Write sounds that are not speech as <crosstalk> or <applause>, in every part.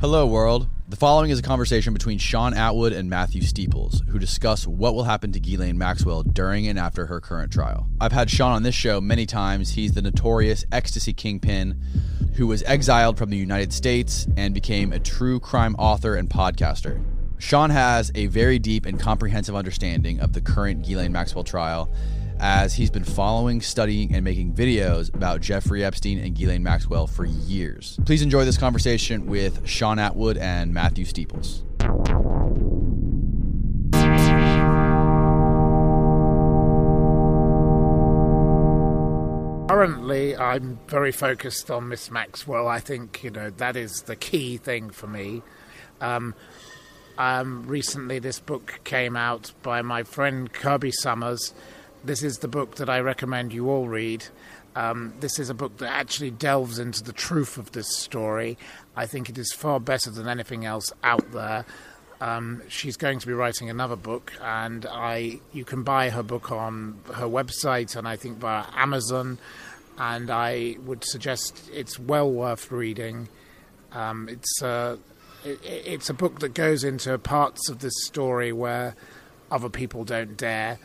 Hello, world. The following is a conversation between Shaun Attwood and Matthew Steeples, who discuss what will happen to Ghislaine Maxwell during and after her current trial. I've had Shaun on this show many times. He's the notorious ecstasy kingpin who was exiled from the United States and became a true crime author and podcaster. Shaun has a very deep and comprehensive understanding of the current Ghislaine Maxwell trial as he's been following, studying, and making videos about Jeffrey Epstein and Ghislaine Maxwell for years. Please enjoy this conversation with Shaun Attwood and Matthew Steeples. Currently, I'm very focused on Miss Maxwell. I think you know that is the key thing for me. Um, um, recently, this book came out by my friend Kirby Sommers, this is the book that I recommend you all read. Um, this is a book that actually delves into the truth of this story. I think it is far better than anything else out there. Um, she's going to be writing another book, and I you can buy her book on her website and I think via Amazon. And I would suggest it's well worth reading. Um, it's a it, it's a book that goes into parts of this story where other people don't dare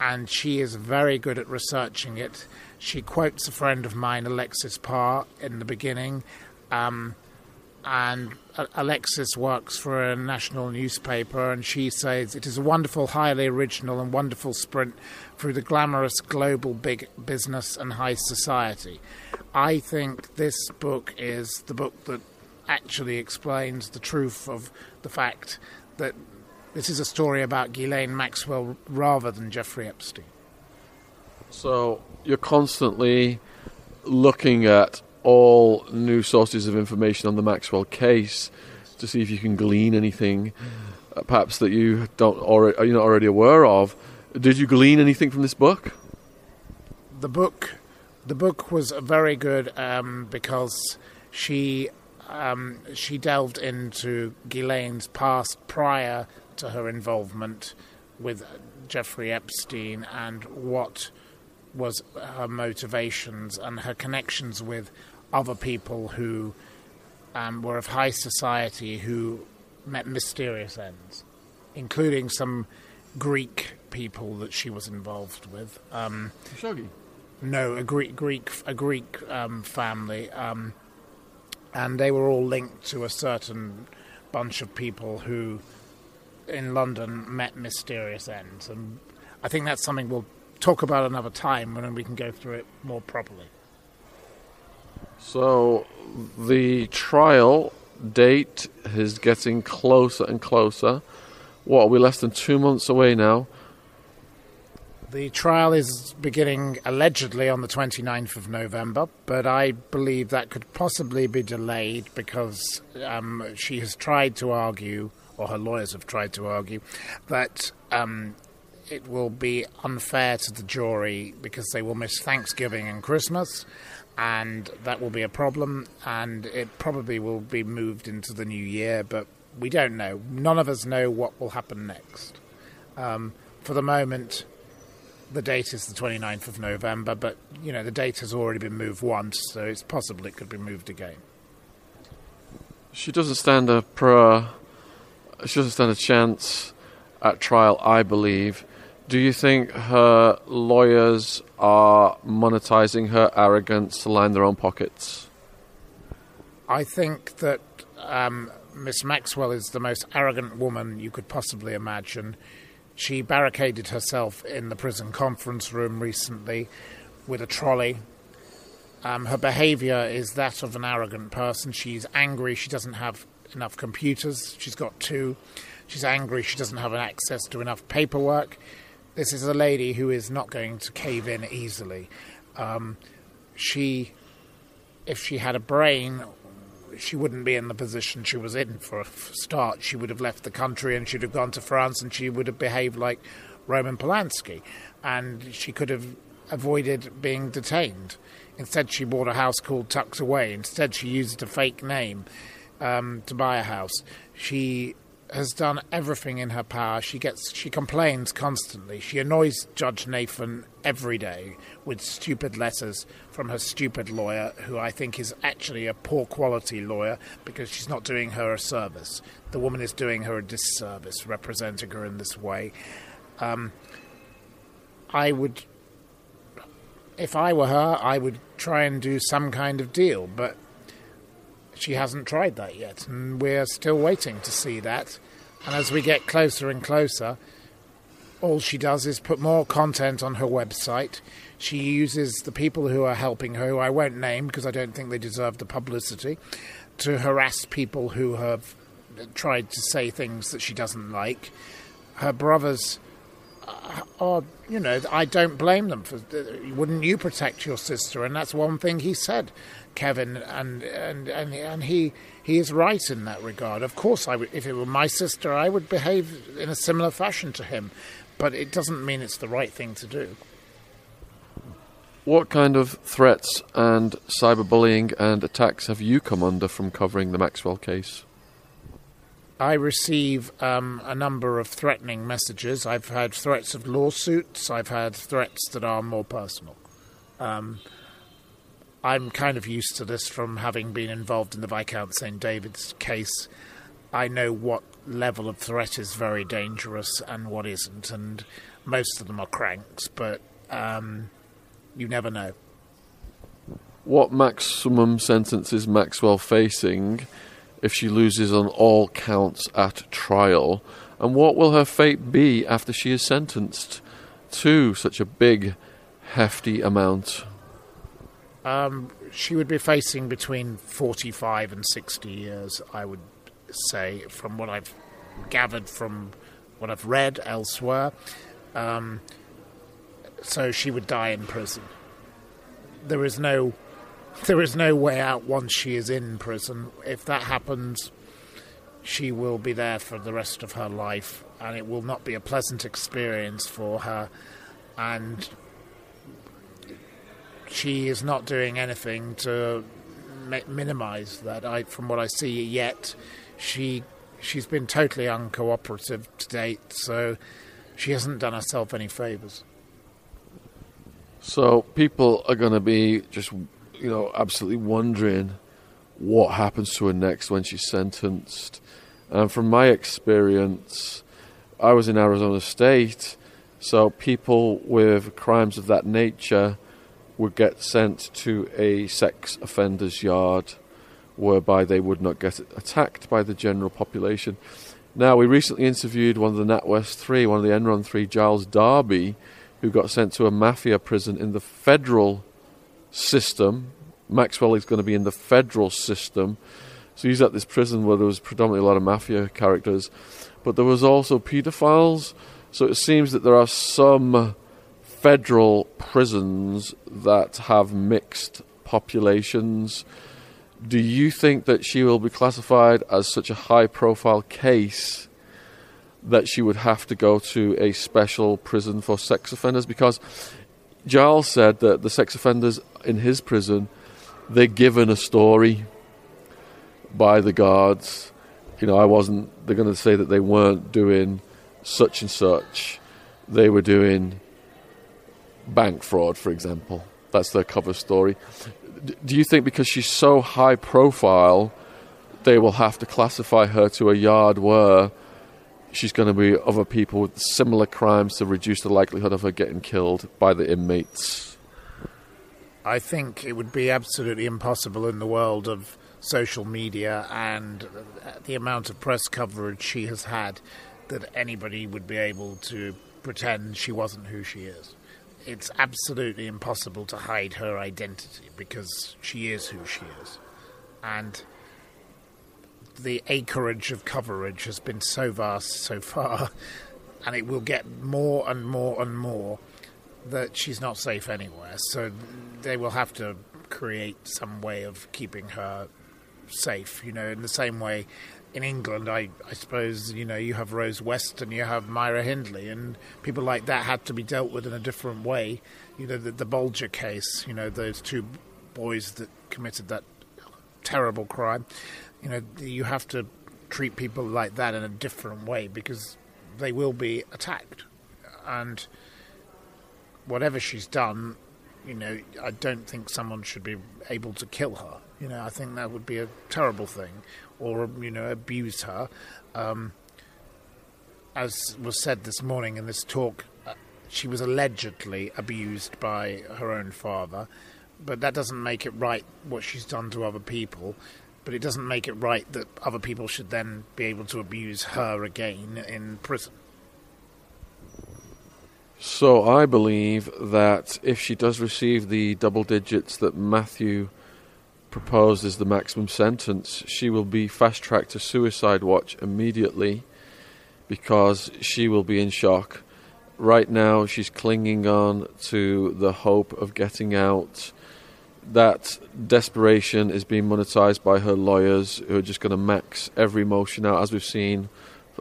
and she is very good at researching it. She quotes a friend of mine, Alexis Parr, in the beginning. Um, and Alexis works for a national newspaper, and she says it is a wonderful, highly original, and wonderful sprint through the glamorous global big business and high society. I think this book is the book that actually explains the truth of the fact that this is a story about Ghislaine Maxwell rather than Jeffrey Epstein. So you're constantly looking at all new sources of information on the Maxwell case to see if you can glean anything, uh, perhaps that you don't already you're not already aware of. Did you glean anything from this book? The book, the book was very good um, because she um, she delved into Ghislaine's past prior to her involvement with Jeffrey Epstein and what was her motivations and her connections with other people who um, were of high society who met mysterious ends, including some Greek people that she was involved with. Um. No, a Greek Greek a Greek um, family, um, and they were all linked to a certain bunch of people who in London met mysterious ends, and I think that's something we'll talk about another time when we can go through it more properly. So, the trial date is getting closer and closer. What are we less than two months away now? The trial is beginning allegedly on the 29th of November, but I believe that could possibly be delayed because um, she has tried to argue or her lawyers have tried to argue, that um, it will be unfair to the jury because they will miss Thanksgiving and Christmas, and that will be a problem, and it probably will be moved into the new year, but we don't know. None of us know what will happen next. Um, for the moment, the date is the 29th of November, but you know the date has already been moved once, so it's possible it could be moved again. She doesn't stand a pro she doesn't stand a chance at trial, I believe. Do you think her lawyers are monetizing her arrogance to line their own pockets? I think that um, Miss Maxwell is the most arrogant woman you could possibly imagine. She barricaded herself in the prison conference room recently with a trolley. Um, her behavior is that of an arrogant person. She's angry. She doesn't have enough computers. She's got two. She's angry she doesn't have access to enough paperwork. This is a lady who is not going to cave in easily. Um, she, if she had a brain, she wouldn't be in the position she was in for a start. She would have left the country and she'd have gone to France and she would have behaved like Roman Polanski. And she could have avoided being detained. Instead, she bought a house called Tucked Away. Instead, she used a fake name um, to buy a house. She has done everything in her power. She gets she complains constantly. She annoys Judge Nathan every day with stupid letters from her stupid lawyer, who I think is actually a poor quality lawyer because she's not doing her a service. The woman is doing her a disservice representing her in this way. Um, I would, if I were her, I would try and do some kind of deal, but she hasn't tried that yet, and we're still waiting to see that. And as we get closer and closer, all she does is put more content on her website. She uses the people who are helping her, who I won't name because I don't think they deserve the publicity, to harass people who have tried to say things that she doesn't like. Her brothers uh, are, you know, I don't blame them for. Uh, wouldn't you protect your sister? And that's one thing he said, Kevin, and and and and he he is right in that regard. Of course, I would, if it were my sister, I would behave in a similar fashion to him, but it doesn't mean it's the right thing to do. What kind of threats and cyberbullying and attacks have you come under from covering the Maxwell case? I receive um, a number of threatening messages. I've had threats of lawsuits. I've had threats that are more personal. Um, I'm kind of used to this from having been involved in the Viscount St. David's case. I know what level of threat is very dangerous and what isn't, and most of them are cranks, but um, you never know. What maximum sentence is Maxwell facing? if she loses on all counts at trial? And what will her fate be after she is sentenced to such a big, hefty amount? Um, she would be facing between 45 and 60 years, I would say, from what I've gathered from what I've read elsewhere. Um, so she would die in prison. There is no there is no way out once she is in prison. If that happens, she will be there for the rest of her life, and it will not be a pleasant experience for her. And she is not doing anything to minimize that. I, from what I see yet, she she's been totally uncooperative to date, so she hasn't done herself any favors. So people are going to be just you know, absolutely wondering what happens to her next when she's sentenced. And from my experience, I was in Arizona State, so people with crimes of that nature would get sent to a sex offenders yard whereby they would not get attacked by the general population. Now, we recently interviewed one of the NatWest 3, one of the Enron 3, Giles Darby, who got sent to a mafia prison in the federal system. Maxwell is going to be in the federal system. So he's at this prison where there was predominantly a lot of mafia characters, but there was also paedophiles. So it seems that there are some federal prisons that have mixed populations. Do you think that she will be classified as such a high profile case that she would have to go to a special prison for sex offenders? Because Giles said that the sex offenders in his prison, they're given a story by the guards. You know, I wasn't, they're going to say that they weren't doing such and such. They were doing bank fraud, for example. That's their cover story. do you think because she's so high profile, they will have to classify her to a yard where she's going to be other people with similar crimes to reduce the likelihood of her getting killed by the inmates? I think it would be absolutely impossible in the world of social media and the amount of press coverage she has had that anybody would be able to pretend she wasn't who she is. It's absolutely impossible to hide her identity because she is who she is. And the acreage of coverage has been so vast so <laughs> far, and it will get more and more and more that she's not safe anywhere. So they will have to create some way of keeping her safe. You know, in the same way in England, I, I suppose, you know, you have Rose West and you have Myra Hindley, and people like that had to be dealt with in a different way. You know, the, the Bulger case, you know, those two boys that committed that terrible crime you know, you have to treat people like that in a different way because they will be attacked. And whatever she's done, you know, I don't think someone should be able to kill her. You know, I think that would be a terrible thing, or you know, abuse her. Um, as was said this morning in this talk, uh, she was allegedly abused by her own father, but that doesn't make it right what she's done to other people. But it doesn't make it right that other people should then be able to abuse her again in prison. So I believe that if she does receive the double digits that Matthew proposed as the maximum sentence, she will be fast tracked to suicide watch immediately because she will be in shock. Right now, she's clinging on to the hope of getting out. That desperation is being monetized by her lawyers, who are just going to max every motion out, as we've seen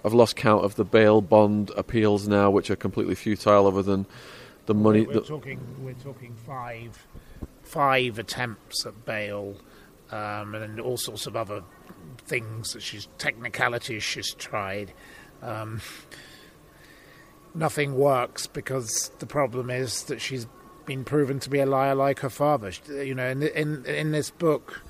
I've lost count of the bail bond appeals now, which are completely futile, other than the money. We're, we're talking. We're talking five, five attempts at bail, um, and all sorts of other things that she's technicalities she's tried. Um, nothing works because the problem is that she's been proven to be a liar like her father. You know, in in in this book,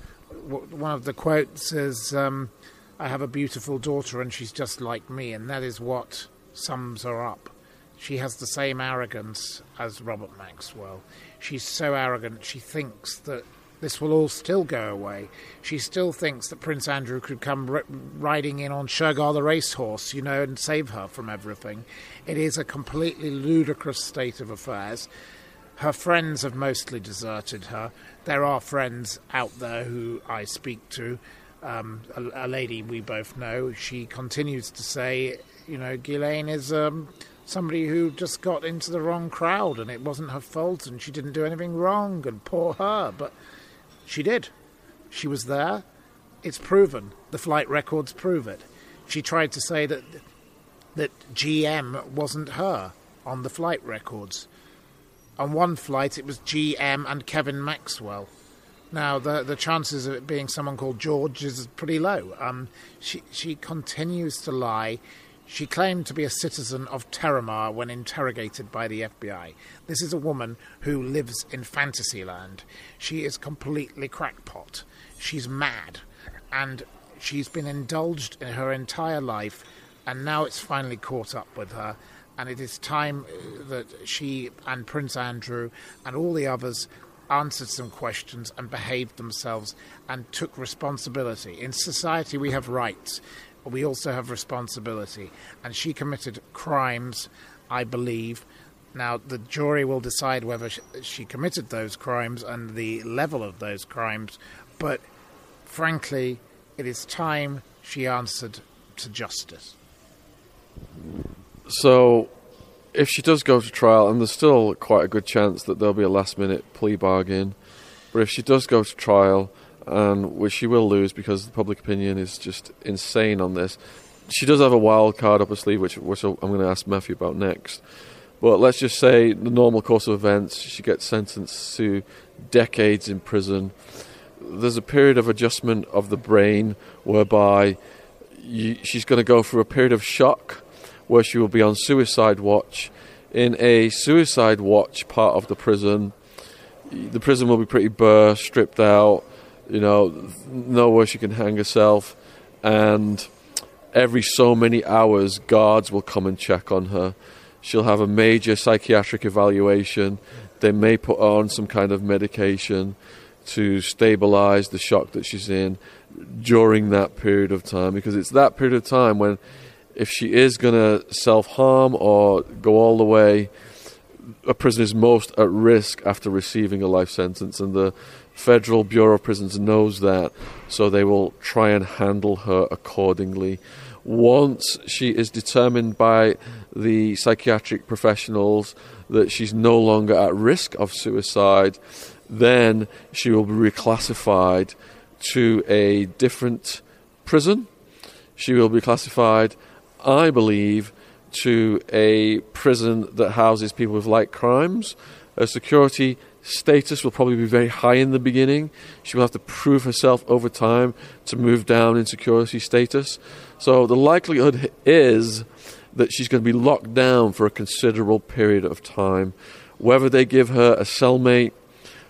one of the quotes is. Um, I have a beautiful daughter and she's just like me, and that is what sums her up. She has the same arrogance as Robert Maxwell. She's so arrogant, she thinks that this will all still go away. She still thinks that Prince Andrew could come r- riding in on Shergar the racehorse, you know, and save her from everything. It is a completely ludicrous state of affairs. Her friends have mostly deserted her. There are friends out there who I speak to um, a, a, lady we both know, she continues to say, you know, Ghislaine is um, somebody who just got into the wrong crowd and it wasn't her fault and she didn't do anything wrong and poor her. But she did. She was there. It's proven. The flight records prove it. She tried to say that that GM wasn't her on the flight records. On one flight, it was GM and Kevin Maxwell. Now, the the chances of it being someone called George is pretty low. Um, she she continues to lie. She claimed to be a citizen of Terramar when interrogated by the FBI. This is a woman who lives in Fantasyland. She is completely crackpot. She's mad, and she's been indulged in her entire life, and now it's finally caught up with her. And it is time uh, that she and Prince Andrew and all the others answered some questions and behaved themselves and took responsibility. In society, we have rights, but we also have responsibility. And she committed crimes, I believe. Now, the jury will decide whether she committed those crimes and the level of those crimes, but frankly, it is time she answered to justice. So, if she does go to trial, and there's still quite a good chance that there'll be a last minute plea bargain, but if she does go to trial, and which she will lose because the public opinion is just insane on this, she does have a wild card up her sleeve, which, which I'm going to ask Matthew about next. But let's just say the normal course of events, she gets sentenced to decades in prison. There's a period of adjustment of the brain whereby you, she's going to go through a period of shock where she will be on suicide watch. In a suicide watch part of the prison, the prison will be pretty bare, stripped out, you know, nowhere she can hang herself, and every so many hours, guards will come and check on her. She'll have a major psychiatric evaluation. They may put on some kind of medication to stabilize the shock that she's in during that period of time because it's that period of time when if she is going to self harm or go all the way, a prisoner is most at risk after receiving a life sentence, and the Federal Bureau of Prisons knows that, so they will try and handle her accordingly. Once she is determined by the psychiatric professionals that she's no longer at risk of suicide, then she will be reclassified to a different prison. She will be classified I believe, to a prison that houses people with light crimes, a security status will probably be very high in the beginning. She will have to prove herself over time to move down in security status. So the likelihood is that she's going to be locked down for a considerable period of time. Whether they give her a cellmate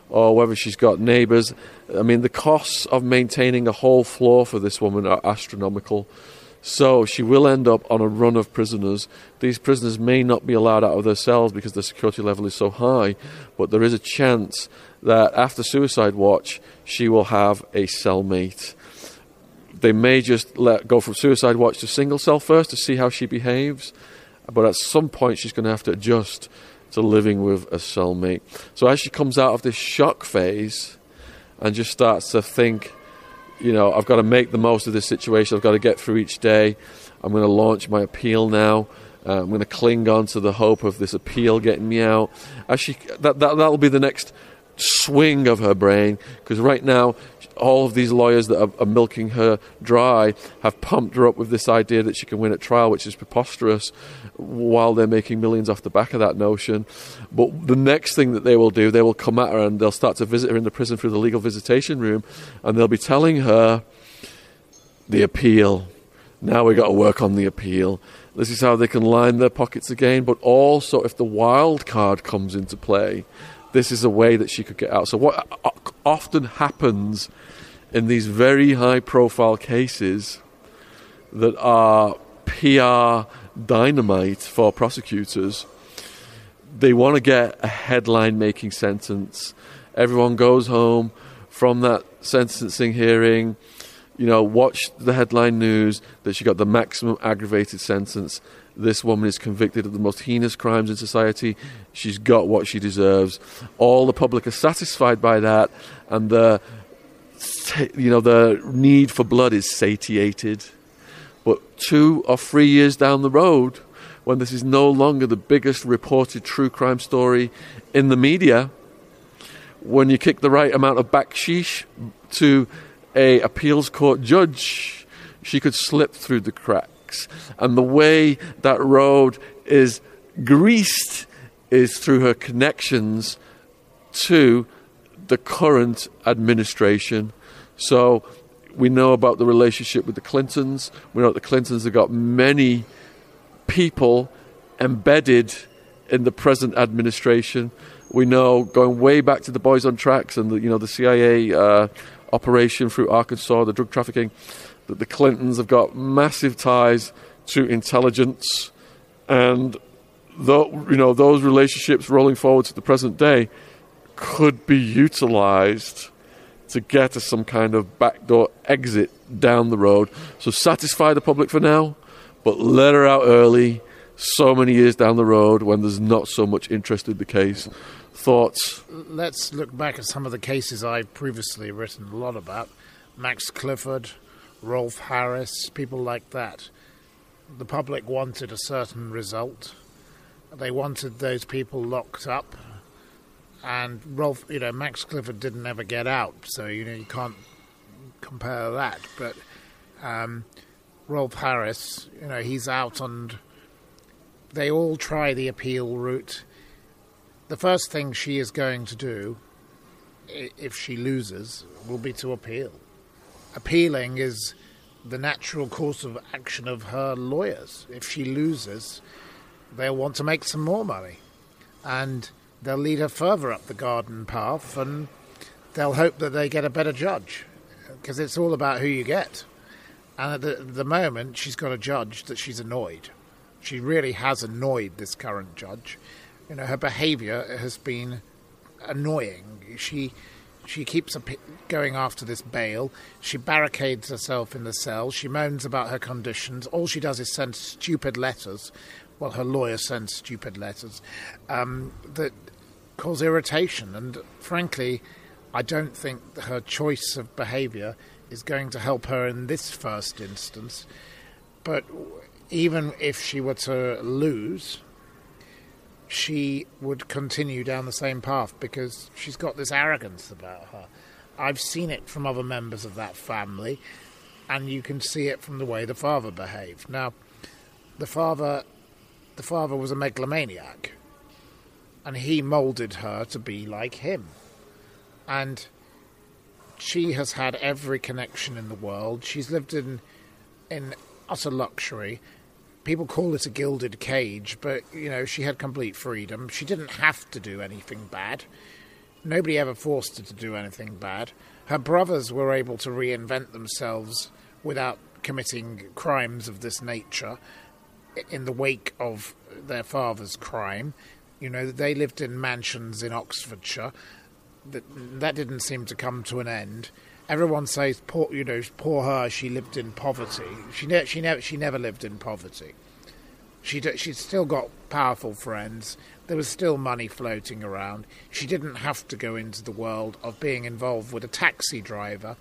or whether she's got neighbours, I mean, the costs of maintaining a whole floor for this woman are astronomical. So she will end up on a run of prisoners. These prisoners may not be allowed out of their cells because the security level is so high, but there is a chance that after Suicide Watch, she will have a cellmate. They may just let go from Suicide Watch to single cell first to see how she behaves, but at some point she's going to have to adjust to living with a cellmate. So as she comes out of this shock phase and just starts to think, you know, I've got to make the most of this situation. I've got to get through each day. I'm going to launch my appeal now. Uh, I'm going to cling on to the hope of this appeal getting me out. As she, that, that, that'll be the next swing of her brain because right now all of these lawyers that are, are, milking her dry have pumped her up with this idea that she can win at trial, which is preposterous, while they're making millions off the back of that notion. But the next thing that they will do, they will come at her and they'll start to visit her in the prison through the legal visitation room, and they'll be telling her the appeal. Now we've got to work on the appeal. This is how they can line their pockets again. But also, if the wild card comes into play, this is a way that she could get out. So, what often happens in these very high profile cases that are PR dynamite for prosecutors, they want to get a headline making sentence. Everyone goes home from that sentencing hearing, you know, watch the headline news that she got the maximum aggravated sentence this woman is convicted of the most heinous crimes in society. She's got what she deserves. All the public are satisfied by that, and the you know the need for blood is satiated. But two or three years down the road, when this is no longer the biggest reported true crime story in the media, when you kick the right amount of backsheesh to a appeals court judge, she could slip through the cracks and the way that road is greased is through her connections to the current administration. So we know about the relationship with the Clintons. We know that the Clintons have got many people embedded in the present administration. We know going way back to the Boys on Tracks and the you know the CIA uh, operation through Arkansas, the drug trafficking that the Clintons have got massive ties to intelligence, and the, you know those relationships rolling forward to the present day could be utilized to get to some kind of backdoor exit down the road. So satisfy the public for now, but let her out early. So many years down the road when there's not so much interest in the case. Thoughts? Let's look back at some of the cases I've previously written a lot about. Max Clifford, Rolf Harris, people like that. The public wanted a certain result. They wanted those people locked up. And Rolf, you know, Max Clifford didn't ever get out, so you know you can't compare that. But um, Rolf Harris, you know, he's out, and they all try the appeal route. The first thing she is going to do, if she loses, will be to appeal appealing is the natural course of action of her lawyers. If she loses, they'll want to make some more money. And they'll lead her further up the garden path and they'll hope that they get a better judge. Because it's all about who you get. And at the, the moment, she's got a judge that she's annoyed. She really has annoyed this current judge. You know, her behaviour has been annoying. She she keeps going after this bail. She barricades herself in the cell. She moans about her conditions. All she does is send stupid letters. Well, her lawyer sends stupid letters um, that cause irritation. And frankly, I don't think her choice of behaviour is going to help her in this first instance. But even if she were to lose, she would continue down the same path because she's got this arrogance about her. I've seen it from other members of that family, and you can see it from the way the father behaved. Now, the father, the father was a megalomaniac, and he molded her to be like him. And she has had every connection in the world. She's lived in in utter luxury. People call it a gilded cage, but you know, she had complete freedom. She didn't have to do anything bad. Nobody ever forced her to do anything bad. Her brothers were able to reinvent themselves without committing crimes of this nature in the wake of their father's crime. You know, they lived in mansions in Oxfordshire. That that didn't seem to come to an end. Everyone says, poor, you know, poor her. She lived in poverty. She ne- she never she never lived in poverty. She she still got powerful friends. There was still money floating around. She didn't have to go into the world of being involved with a taxi driver,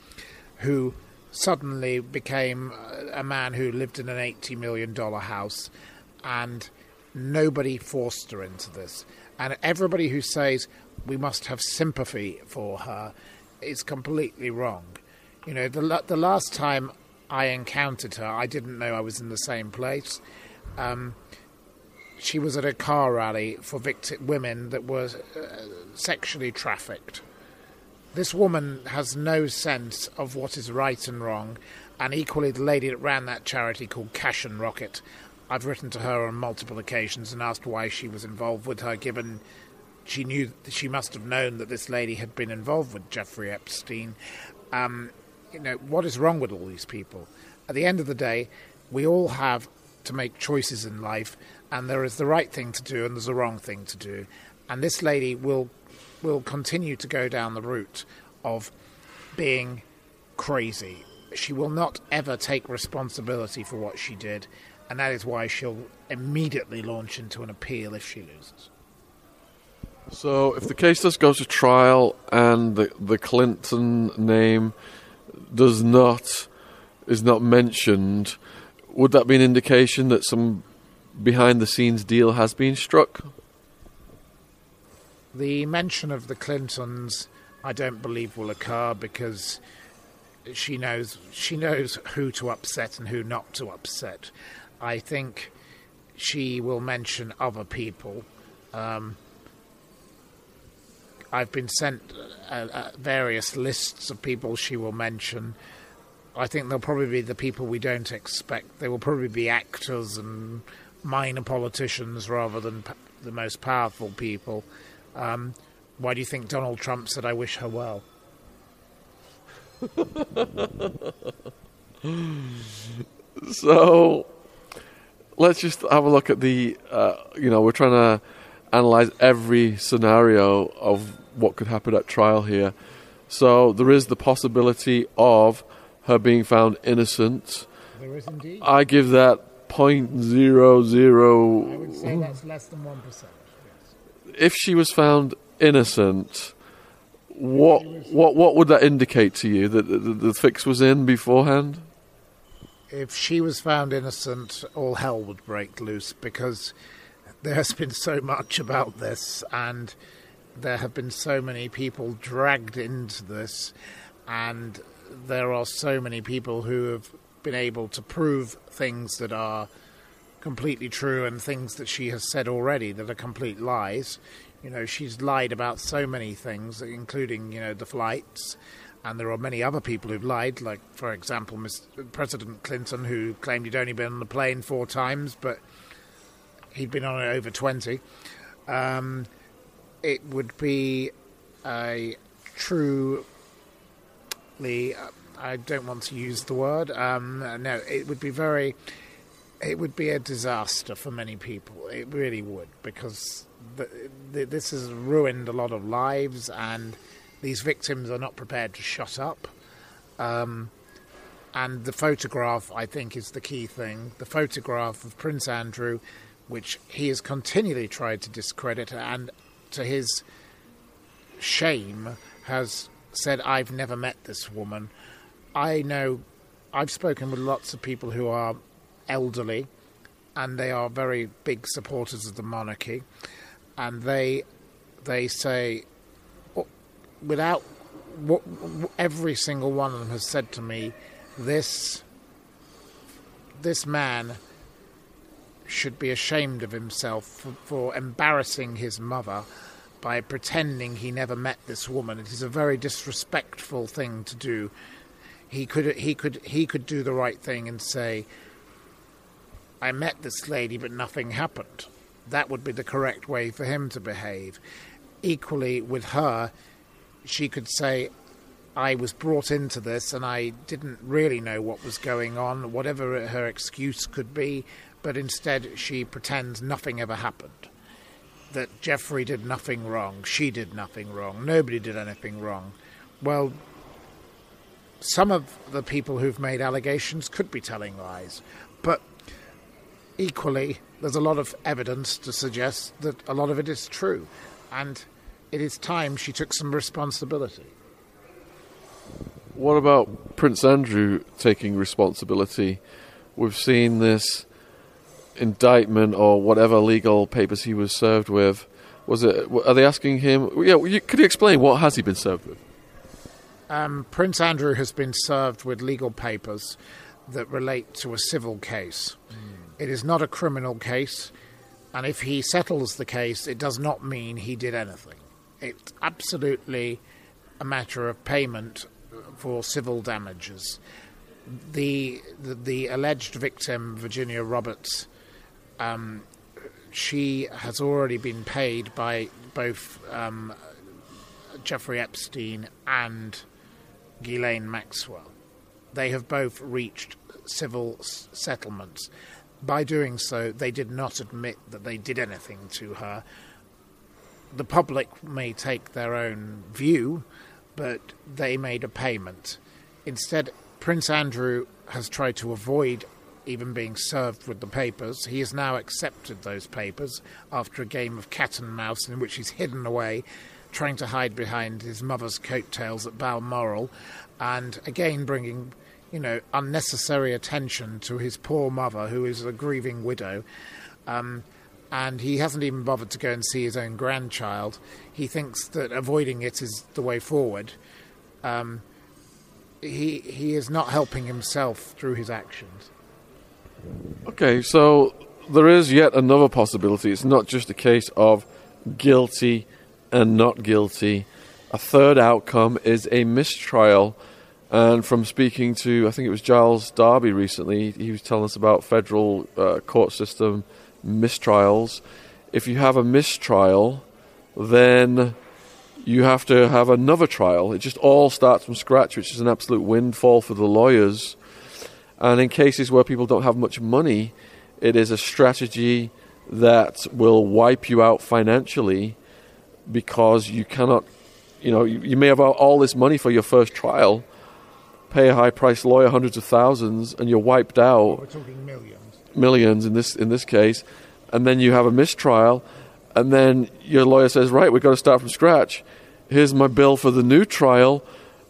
who suddenly became a man who lived in an eighty million dollar house, and nobody forced her into this. And everybody who says we must have sympathy for her is completely wrong. You know, the the last time I encountered her, I didn't know I was in the same place. Um, she was at a car rally for victim women that were uh, sexually trafficked. This woman has no sense of what is right and wrong, and equally the lady that ran that charity called Cash and Rocket. I've written to her on multiple occasions and asked why she was involved with her, given she knew she must have known that this lady had been involved with Jeffrey Epstein. Um, you know what is wrong with all these people? At the end of the day, we all have to make choices in life, and there is the right thing to do and there's the wrong thing to do. And this lady will will continue to go down the route of being crazy. She will not ever take responsibility for what she did, and that is why she'll immediately launch into an appeal if she loses. So, if the case does go to trial and the the Clinton name does not is not mentioned, would that be an indication that some behind the scenes deal has been struck? The mention of the Clintons, I don't believe will occur because she knows she knows who to upset and who not to upset. I think she will mention other people. Um, I've been sent uh, uh, various lists of people she will mention. I think they'll probably be the people we don't expect. They will probably be actors and minor politicians rather than p- the most powerful people. Um, why do you think Donald Trump said, I wish her well? <laughs> so let's just have a look at the uh, you know we're trying to analyze every scenario of what could happen at trial here so there is the possibility of her being found innocent There is indeed. i give that point zero I would say that's less than 1%. Yes. if she was found innocent what what what would that indicate to you that the, the, the fix was in beforehand If she was found innocent, all hell would break loose because there has been so much about this and there have been so many people dragged into this and there are so many people who have been able to prove things that are completely true and things that she has said already that are complete lies. You know, she's lied about so many things, including, you know, the flights. And there are many other people who've lied, like, for example, Ms. President Clinton, who claimed he'd only been on the plane four times, but he'd been on it over 20. Um, it would be a truly, I don't want to use the word, um, no, it would be very, it would be a disaster for many people. It really would, because the, the, this has ruined a lot of lives, and these victims are not prepared to shut up. Um, and the photograph, I think, is the key thing. The photograph of Prince Andrew, which he has continually tried to discredit, and to his shame, has said, I've never met this woman. I know, I've spoken with lots of people who are elderly, and they are very big supporters of the monarchy, and they they say, without what, every single one of them has said to me, this this man should be ashamed of himself for, for embarrassing his mother by pretending he never met this woman. It is a very disrespectful thing to do. He could he could he could do the right thing and say, "I met this lady, but nothing happened." That would be the correct way for him to behave. Equally with her, she could say, I was brought into this and I didn't really know what was going on, whatever her excuse could be, but instead she pretends nothing ever happened. That Jeffrey did nothing wrong, she did nothing wrong, nobody did anything wrong. Well, some of the people who've made allegations could be telling lies, but equally, there's a lot of evidence to suggest that a lot of it is true, and it is time she took some responsibility. What about Prince Andrew taking responsibility? We've seen this indictment or whatever legal papers he was served with. Was it? Are they asking him? Yeah, could you explain what has he been served with? Um, Prince Andrew has been served with legal papers that relate to a civil case. Mm. It is not a criminal case, and if he settles the case, it does not mean he did anything. It's absolutely a matter of payment for civil damages. The the, the alleged victim, Virginia Roberts, um, she has already been paid by both um, Jeffrey Epstein and Ghislaine Maxwell. They have both reached civil s- settlements. By doing so, they did not admit that they did anything to her. The public may take their own view, but they made a payment. Instead, Prince Andrew has tried to avoid even being served with the papers. He has now accepted those papers after a game of cat and mouse in which he's hidden away, trying to hide behind his mother's coattails at Balmoral, and again bringing, you know, unnecessary attention to his poor mother, who is a grieving widow. Um, and he hasn't even bothered to go and see his own grandchild. He thinks that avoiding it is the way forward. Um, he he is not helping himself through his actions. Okay, so there is yet another possibility. It's not just a case of guilty and not guilty. A third outcome is a mistrial. And from speaking to, I think it was Giles Darby recently, he was telling us about federal uh, court system mistrials. If you have a mistrial, then you have to have another trial. It just all starts from scratch, which is an absolute windfall for the lawyers. And in cases where people don't have much money, it is a strategy that will wipe you out financially because you cannot, you know, you, you may have all this money for your first trial, pay a high priced lawyer hundreds of thousands, and you're wiped out. We're talking millions. Millions in this in this case, and then you have a mistrial, and then your lawyer says, "Right, we've got to start from scratch. Here's my bill for the new trial,"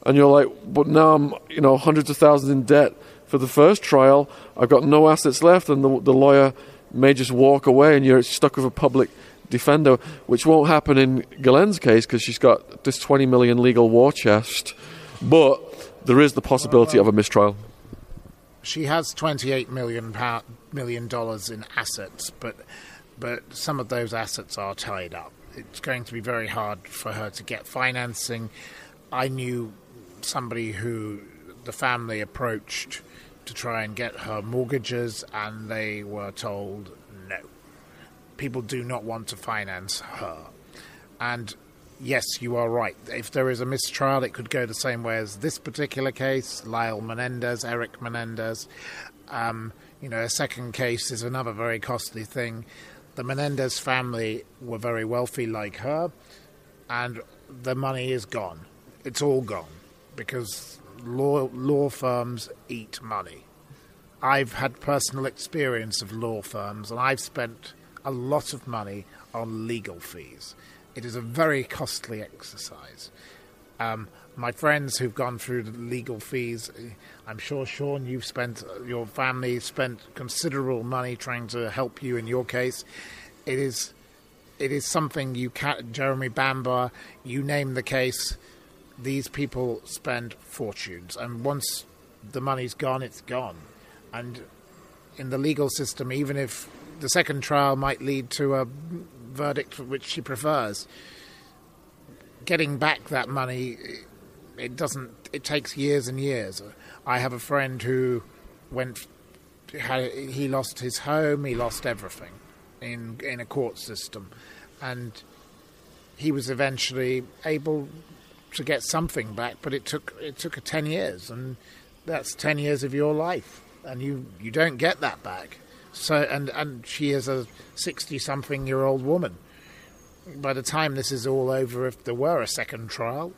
and you're like, "But now I'm, you know, hundreds of thousands in debt." For the first trial, I've got no assets left, and the, the lawyer may just walk away, and you're stuck with a public defender, which won't happen in Ghislaine's case because she's got this 20 million legal war chest. But there is the possibility of a mistrial. She has 28 million million dollars in assets, but but some of those assets are tied up. It's going to be very hard for her to get financing. I knew somebody who the family approached to try and get her mortgages, and they were told no. People do not want to finance her. And yes, you are right. If there is a mistrial, it could go the same way as this particular case Lyle Menendez, Eric Menendez. Um, you know, a second case is another very costly thing. The Menendez family were very wealthy, like her, and the money is gone. It's all gone because law, law firms eat money. I've had personal experience of law firms, and I've spent a lot of money on legal fees. It is a very costly exercise. Um, my friends who've gone through the legal fees, I'm sure, Shaun, you've spent, your family spent considerable money trying to help you in your case. It is, it is something you can, Jeremy Bamber, you name the case, these people spend fortunes, and once the money's gone, it's gone. And in the legal system, even if the second trial might lead to a verdict which she prefers. Getting back that money, it doesn't. It takes years and years. I have a friend who went. He lost his home. He lost everything in in a court system, and he was eventually able to get something back. But it took it took ten years, and that's ten years of your life, and you you don't get that back. So and and she is a sixty something year old woman. By the time this is all over, if there were a second trial,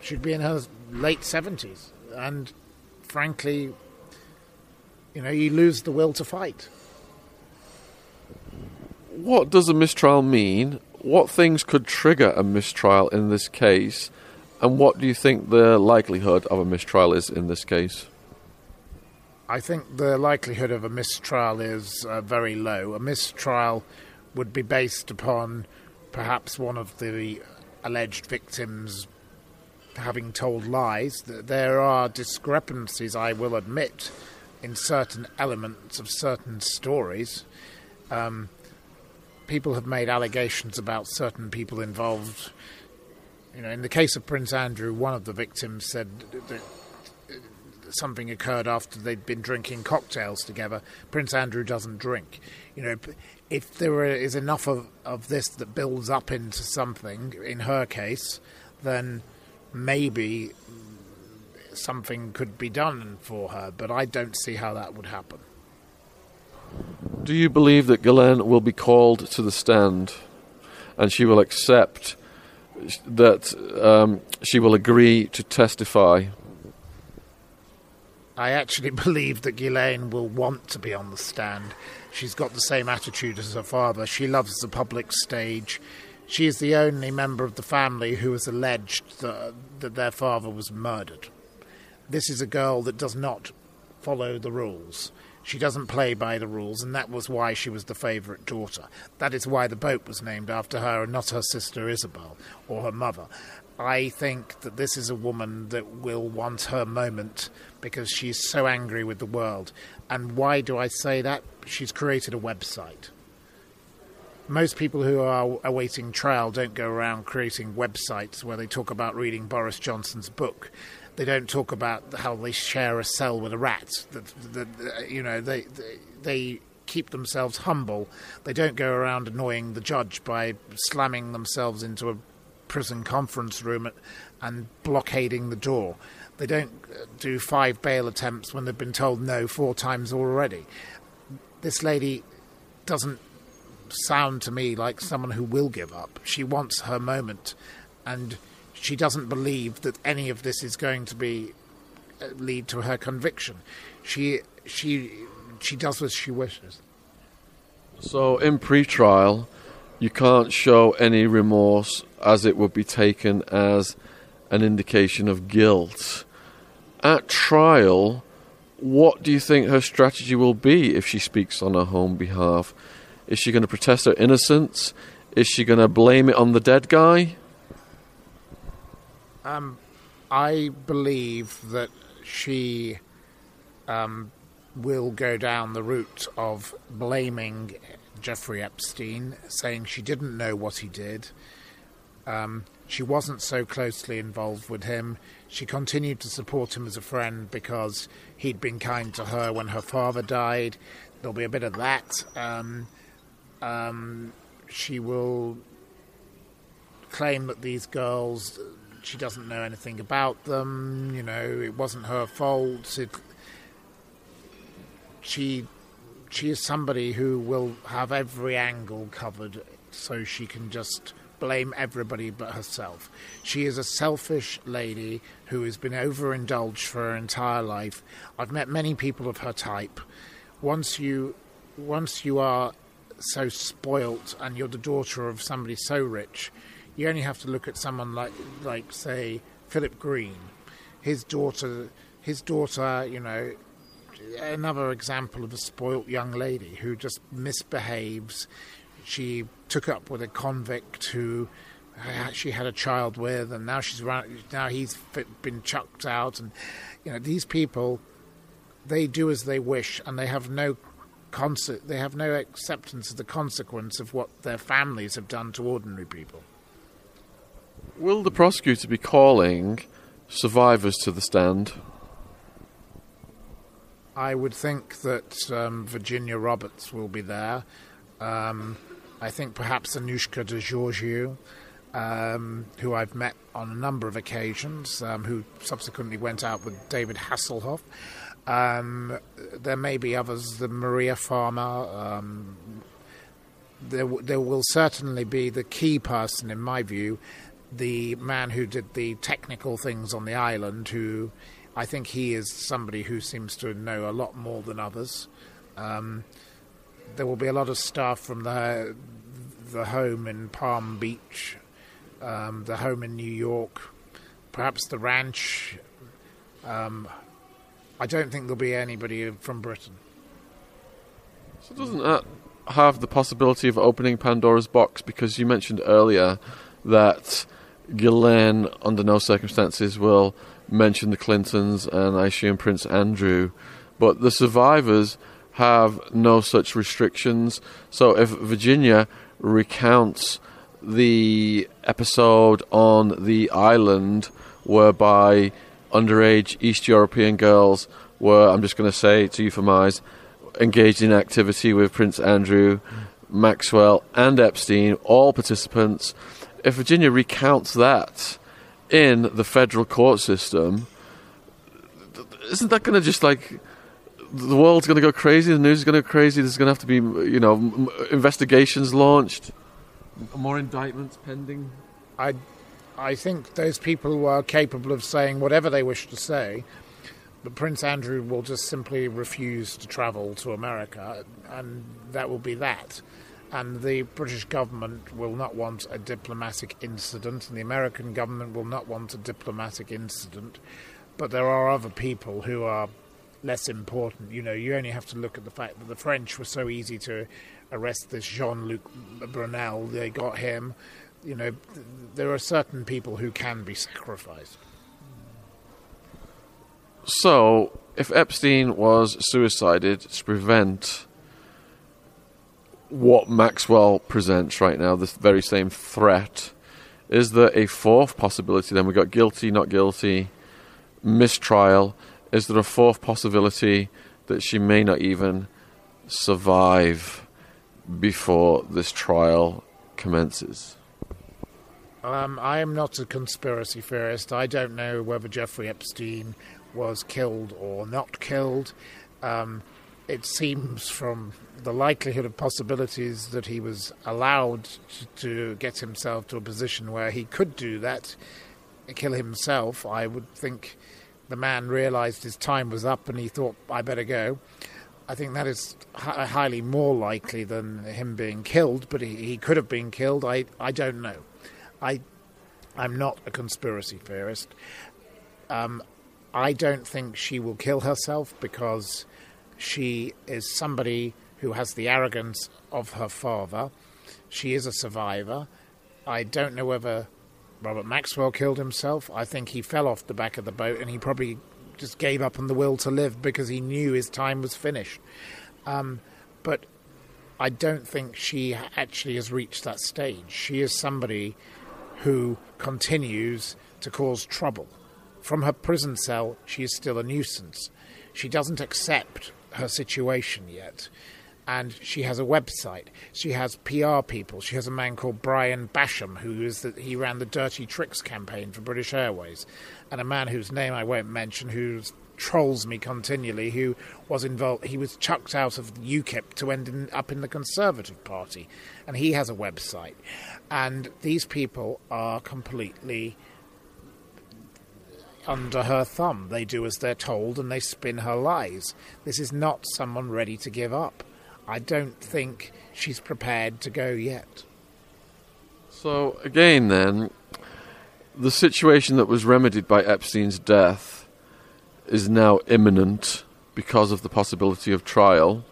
she'd be in her late seventies, and frankly, you know, you lose the will to fight. What does a mistrial mean? What things could trigger a mistrial in this case? And what do you think the likelihood of a mistrial is in this case? I think the likelihood of a mistrial is uh, very low. A mistrial would be based upon perhaps one of the alleged victims having told lies. There are discrepancies, I will admit, in certain elements of certain stories. Um, people have made allegations about certain people involved. You know, in the case of Prince Andrew, one of the victims said that something occurred after they'd been drinking cocktails together. Prince Andrew doesn't drink. You know, if there is enough of, of this that builds up into something, in her case, then maybe something could be done for her, but I don't see how that would happen. Do you believe that Ghislaine will be called to the stand and she will accept that um, she will agree to testify? I actually <laughs> believe that Ghislaine will want to be on the stand. She's got the same attitude as her father. She loves the public stage. She is the only member of the family who has alleged that, that their father was murdered. This is a girl that does not follow the rules. She doesn't play by the rules, and that was why she was the favourite daughter. That is why the boat was named after her and not her sister Isabel or her mother. I think that this is a woman that will want her moment because she's so angry with the world. And why do I say that? She's created a website. Most people who are awaiting trial don't go around creating websites where they talk about reading Boris Johnson's book they don't talk about how they share a cell with a rat. That, that you know, they, they, they keep themselves humble. They don't go around annoying the judge by slamming themselves into a prison conference room and blockading the door. They don't uh, do five bail attempts when they've been told no four times already. This lady doesn't sound to me like someone who will give up. She wants her moment, and she doesn't believe that any of this is going to be uh, lead to her conviction. She she she does as she wishes. So in pre-trial, you can't show any remorse, as it would be taken as an indication of guilt. At trial, what do you think her strategy will be if she speaks on her home behalf? Is she going to protest her innocence? Is she going to blame it on the dead guy? Um, I believe that she um, will go down the route of blaming Jeffrey Epstein, saying she didn't know what he did. Um, she wasn't so closely involved with him. She continued to support him as a friend because he'd been kind to her when her father died. There'll be a bit of that. Um, um, she will claim that these girls she doesn't know anything about them. You know, it wasn't her fault. It, she she is somebody who will have every angle covered, so she can just blame everybody but herself. She is a selfish lady who has been overindulged for her entire life. I've met many people of her type. Once you once you are so spoilt and you're the daughter of somebody so rich, you only have to look at someone like, like say, Philip Green. His daughter, his daughter, you know, another example of a spoilt young lady who just misbehaves. She took up with a convict who she had a child with, and now she's run, now he's been chucked out, and you know these people, they do as they wish, and they have no they have no acceptance of the consequence of what their families have done to ordinary people. Will the prosecutor be calling survivors to the stand? I would think that um, Virginia Roberts will be there. Um, I think perhaps Anouska de Georgiou, um, who I've met on a number of occasions, um, who subsequently went out with David Hasselhoff. Um, there may be others, the Maria Farmer. Um, there, w- there will certainly be the key person, in my view, the man who did the technical things on the island, who I think he is somebody who seems to know a lot more than others. Um, there will be a lot of staff from the the home in Palm Beach, um, the home in New York, perhaps the ranch. Um, I don't think there'll be anybody from Britain. So doesn't that have the possibility of opening Pandora's box? Because you mentioned earlier that Ghislaine, under no circumstances, will mention the Clintons and I assume Prince Andrew, but the survivors have no such restrictions. So if Virginia recounts the episode on the island whereby underage East European girls were, I'm just going to say to euphemize, engaged in activity with Prince Andrew, Maxwell, and Epstein, all participants. If Virginia recounts that in the federal court system, isn't that going to just like the world's going to go crazy? The news is going to go crazy. There's going to have to be, you know, investigations launched, more indictments pending. I, I think those people who are capable of saying whatever they wish to say, but Prince Andrew will just simply refuse to travel to America, and that will be that. And the British government will not want a diplomatic incident, and the American government will not want a diplomatic incident. But there are other people who are less important. You know, you only have to look at the fact that the French were so easy to arrest this Jean Luc Brunel. They got him. You know, there are certain people who can be sacrificed. So, if Epstein was suicided to prevent what Maxwell presents right now, this very same threat, is there a fourth possibility? Then we got guilty, not guilty, mistrial. Is there a fourth possibility that she may not even survive before this trial commences? Um, I am not a conspiracy theorist. I don't know whether Jeffrey Epstein was killed or not killed. Um, it seems from the likelihood of possibilities that he was allowed to, to get himself to a position where he could do that, kill himself. I would think the man realized his time was up and he thought, I better go. I think that is hi- highly more likely than him being killed, but he, he could have been killed. I, I don't know. I, I'm not a conspiracy theorist. Um, I don't think she will kill herself because she is somebody who has the arrogance of her father. She is a survivor. I don't know whether Robert Maxwell killed himself. I think he fell off the back of the boat and he probably just gave up on the will to live because he knew his time was finished. Um, but I don't think she actually has reached that stage. She is somebody who continues to cause trouble. From her prison cell, she is still a nuisance. She doesn't accept her situation yet. And she has a website. She has PR people. She has a man called Brian Basham, who is the, he ran the Dirty Tricks campaign for British Airways, and a man whose name I won't mention, who trolls me continually, who was involved. He was chucked out of UKIP to end in, up in the Conservative Party, and he has a website. And these people are completely under her thumb. They do as they're told and they spin her lies. This is not someone ready to give up. I don't think she's prepared to go yet. So, again, then, the situation that was remedied by Epstein's death is now imminent because of the possibility of trial.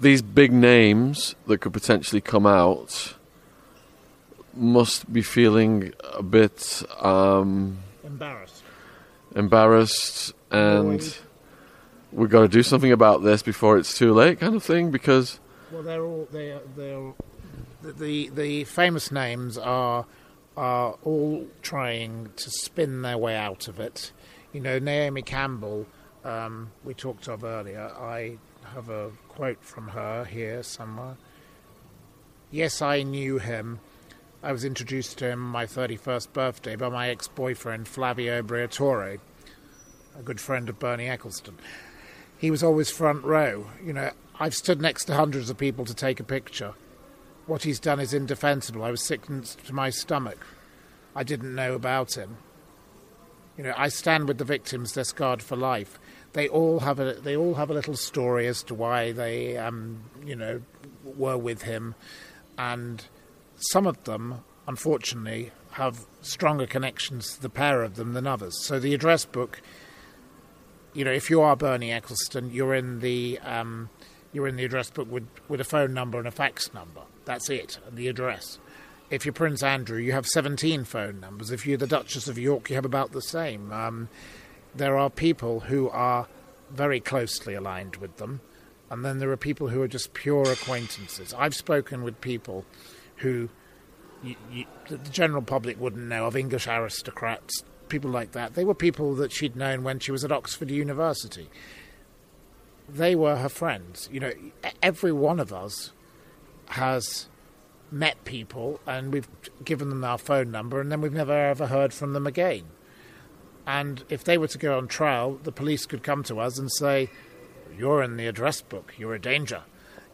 These big names that could potentially come out must be feeling a bit um, Embarrassed. embarrassed and Annoyed. We've got to do something about this before it's too late, kind of thing? Because well, they're all they they're the the famous names are are all trying to spin their way out of it. You know, Naomi Campbell, um, we talked of earlier. I have a quote from her here somewhere. Yes, I knew him. I was introduced to him on my 31st birthday by my ex boyfriend Flavio Briatore, a good friend of Bernie Ecclestone. He was always front row. You know, I've stood next to hundreds of people to take a picture. What he's done is indefensible. I was sick to my stomach. I didn't know about him. You know, I stand with the victims. They're scarred for life. They all have a they all have a little story as to why they um, you know were with him, and some of them, unfortunately, have stronger connections to the pair of them than others. So the address book, you know, if you are Bernie Ecclestone, you're in the um, you're in the address book with, with a phone number and a fax number. That's it, and the address. If you're Prince Andrew, you have 17 phone numbers. If you're the Duchess of York, you have about the same. Um, there are people who are very closely aligned with them, and then there are people who are just pure acquaintances. I've spoken with people who you, you, the general public wouldn't know of, English aristocrats, people like that. They were people that she'd known when she was at Oxford University. They were her friends. You know, every one of us has met people and we've given them our phone number and then we've never ever heard from them again. And if they were to go on trial, the police could come to us and say, You're in the address book, you're a danger.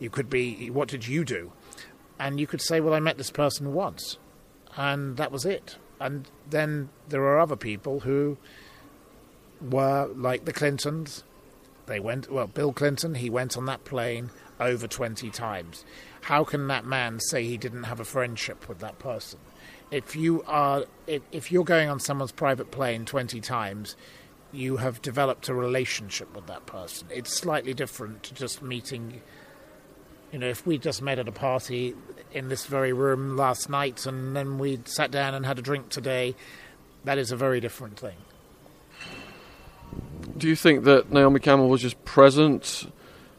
You could be, what did you do? And you could say, Well, I met this person once. And that was it. And then there are other people who were like the Clintons. They went, well, Bill Clinton, he went on that plane over 20 times. How can that man say he didn't have a friendship with that person? If you are if, if you're going on someone's private plane 20 times, you have developed a relationship with that person. It's slightly different to just meeting you know, if we just met at a party in this very room last night and then we sat down and had a drink today, that is a very different thing. Do you think that Naomi Campbell was just present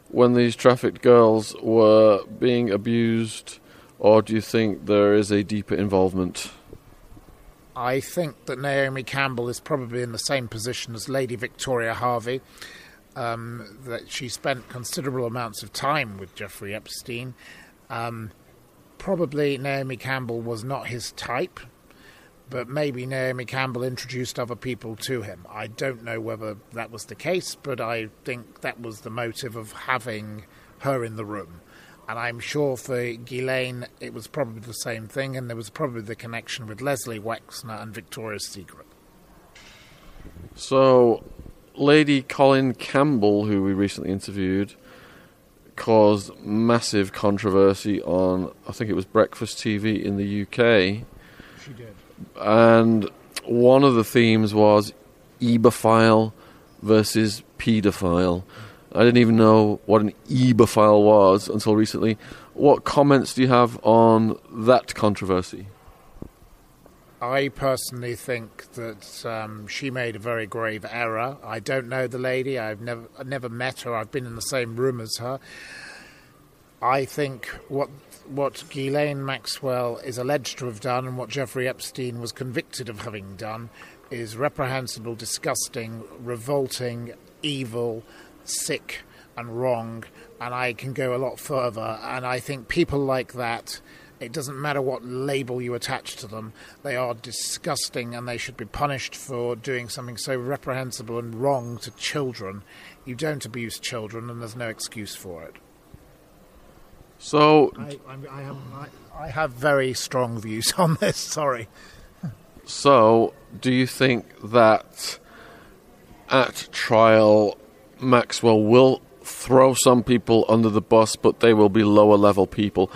when these trafficked girls were being abused, or do you think there is a deeper involvement? I think that Naomi Campbell is probably in the same position as Lady Victoria Harvey. Um, that she spent considerable amounts of time with Jeffrey Epstein. Um, probably Naomi Campbell was not his type but maybe Naomi Campbell introduced other people to him. I don't know whether that was the case, but I think that was the motive of having her in the room. And I'm sure for Ghislaine it was probably the same thing, and there was probably the connection with Leslie Wexner and Victoria's Secret. So, Lady Colin Campbell, who we recently interviewed, caused massive controversy on, I think it was Breakfast TV in the UK. She did and one of the themes was ebophile versus paedophile. I didn't even know what an ebophile was until recently. What comments do you have on that controversy? I personally think that um, she made a very grave error. I don't know the lady. I've never never met her. I've been in the same room as her. I think what what Ghislaine Maxwell is alleged to have done and what Jeffrey Epstein was convicted of having done is reprehensible, disgusting, revolting, evil, sick, and wrong. And I can go a lot further. And I think people like that, it doesn't matter what label you attach to them, they are disgusting and they should be punished for doing something so reprehensible and wrong to children. You don't abuse children, and there's no excuse for it. So I, I, have, I, I have very strong views <laughs> on this. Sorry. So, do you think that at trial Maxwell will throw some people under the bus, but they will be lower level people?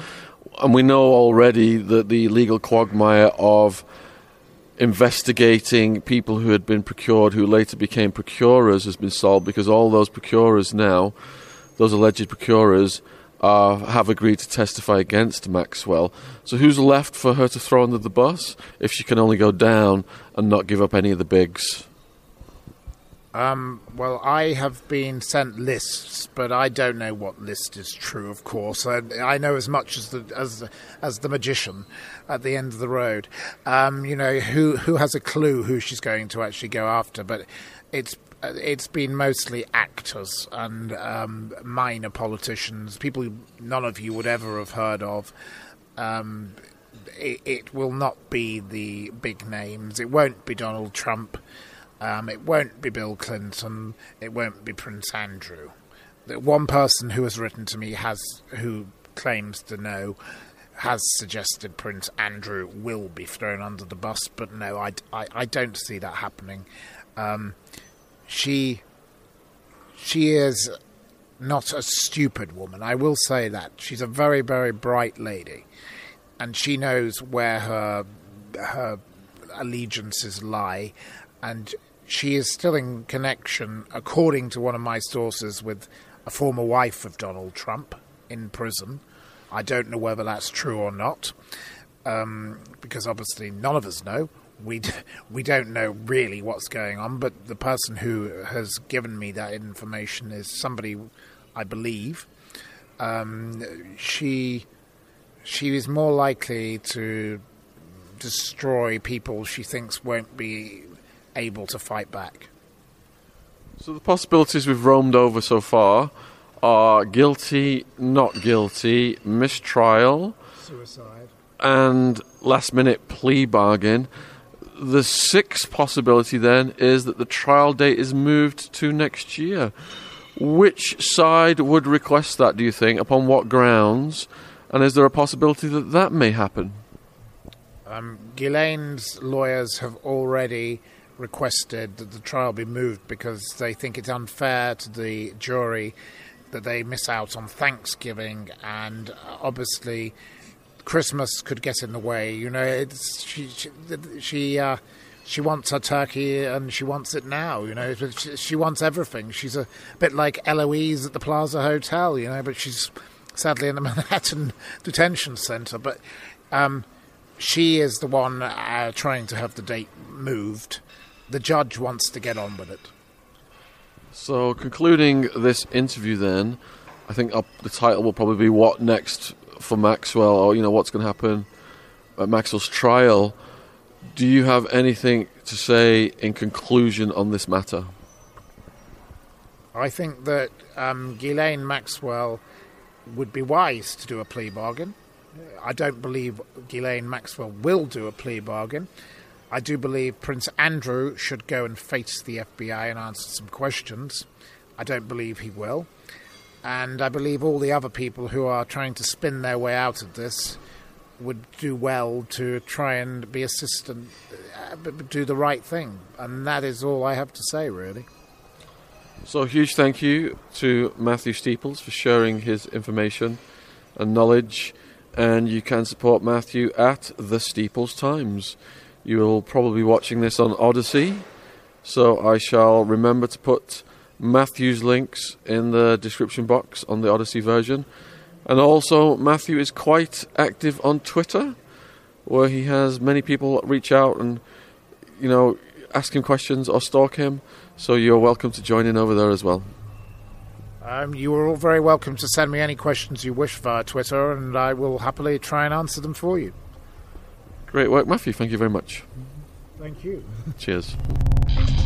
And we know already that the legal quagmire of investigating people who had been procured, who later became procurers, has been solved because all those procurers now, those alleged procurers, uh, have agreed to testify against Maxwell. So who's left for her to throw under the bus if she can only go down and not give up any of the bigs? Um, well, I have been sent lists, but I don't know what list is true. Of course, I, I know as much as the as as the magician at the end of the road. Um, you know who who has a clue who she's going to actually go after, but it's it's been mostly actors and um, minor politicians, people none of you would ever have heard of. Um, it, it, will not be the big names. It won't be Donald Trump. Um, it won't be Bill Clinton. It won't be Prince Andrew. The one person who has written to me has who claims to know has suggested Prince Andrew will be thrown under the bus, but no, I, I, I don't see that happening. Um, she she is not a stupid woman. I will say that she's a very very bright lady, and she knows where her her allegiances lie, and she is still in connection, according to one of my sources, with a former wife of Donald Trump in prison. I don't know whether that's true or not, um, because obviously none of us know we <laughs> we don't know really what's going on, but the person who has given me that information is somebody I believe. Um, she she is more likely to destroy people she thinks won't be able to fight back. So the possibilities we've roamed over so far are guilty, not guilty, mistrial, suicide, and last minute plea bargain. The sixth possibility then is that the trial date is moved to next year. Which side would request that, do you think? Upon what grounds? And is there a possibility that that may happen? Um, Ghislaine's lawyers have already requested that the trial be moved because they think it's unfair to the jury that they miss out on Thanksgiving and uh, obviously Christmas could get in the way. You know, she she she, uh, she wants her turkey and she wants it now. You know, she, she, wants everything. She's a bit like Eloise at the Plaza Hotel. You know, but she's sadly in the <laughs> Manhattan detention center. But um, she is the one uh, trying to have the date moved. The judge wants to get on with it. So, concluding this interview, then, I think the title will probably be "What Next for Maxwell, or you know what's going to happen at Maxwell's trial. Do you have anything to say in conclusion on this matter? I think that um, Ghislaine Maxwell would be wise to do a plea bargain. I don't believe Ghislaine Maxwell will do a plea bargain. I do believe Prince Andrew should go and face the FBI and answer some questions. I don't believe he will and I believe all the other people who are trying to spin their way out of this would do well to try and be assistant, uh, do the right thing, and that is all I have to say, really. So, huge thank you to Matthew Steeples for sharing his information and knowledge. And you can support Matthew at the Steeples Times. You will probably be watching this on Odysee, so I shall remember to put Matthew's links in the description box on the Odysee version. And also, Matthew is quite active on Twitter, where he has many people reach out and, you know, ask him questions or stalk him. So you're welcome to join in over there as well. Um, you are all very welcome to send me any questions you wish via Twitter, and I will happily try and answer them for you. Great work, Matthew. Thank you very much. Thank you. Cheers. <laughs>